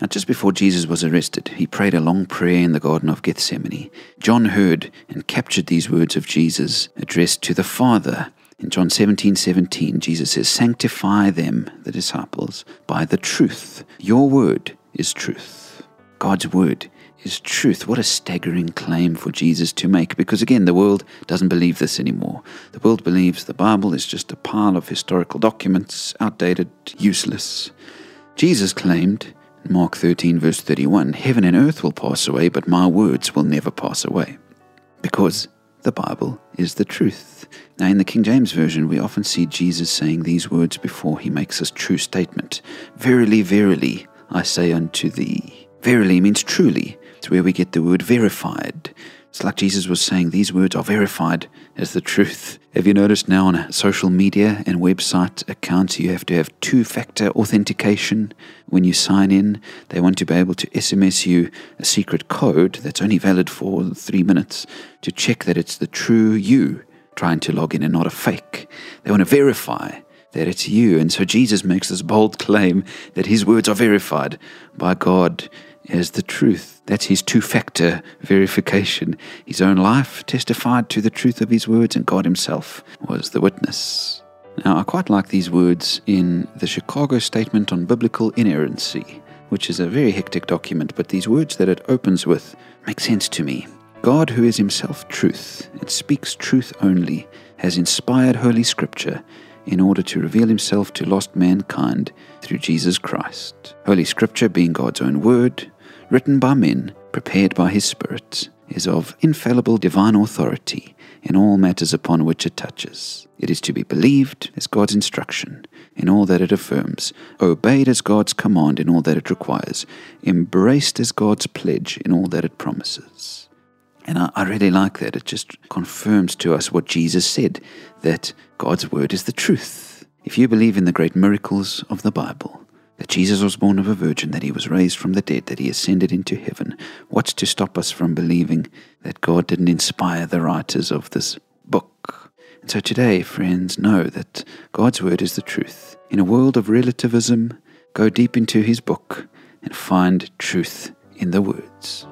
Now, just before Jesus was arrested, he prayed a long prayer in the Garden of Gethsemane. John heard and captured these words of Jesus addressed to the Father. In John 17 17, Jesus says, Sanctify them, the disciples, by the truth. Your word is truth. God's word is truth. What a staggering claim for Jesus to make, because again, the world doesn't believe this anymore. The world believes the Bible is just a pile of historical documents, outdated, useless. Jesus claimed, Mark 13, verse 31 Heaven and earth will pass away, but my words will never pass away. Because the Bible is the truth. Now, in the King James Version, we often see Jesus saying these words before he makes his true statement Verily, verily, I say unto thee. Verily means truly. It's where we get the word verified. It's like Jesus was saying, these words are verified as the truth. Have you noticed now on social media and website accounts, you have to have two factor authentication when you sign in? They want to be able to SMS you a secret code that's only valid for three minutes to check that it's the true you trying to log in and not a fake. They want to verify that it's you. And so Jesus makes this bold claim that his words are verified by God as the truth. That's his two factor verification. His own life testified to the truth of his words, and God himself was the witness. Now, I quite like these words in the Chicago Statement on Biblical Inerrancy, which is a very hectic document, but these words that it opens with make sense to me. God, who is himself truth and speaks truth only, has inspired Holy Scripture in order to reveal himself to lost mankind through Jesus Christ. Holy Scripture, being God's own word, written by men, prepared by his Spirit, is of infallible divine authority in all matters upon which it touches. It is to be believed as God's instruction in all that it affirms, obeyed as God's command in all that it requires, embraced as God's pledge in all that it promises. And I, I really like that. It just confirms to us what Jesus said that God's word is the truth. If you believe in the great miracles of the Bible, that Jesus was born of a virgin, that he was raised from the dead, that he ascended into heaven. What's to stop us from believing that God didn't inspire the writers of this book? And so today, friends, know that God's word is the truth. In a world of relativism, go deep into his book and find truth in the words.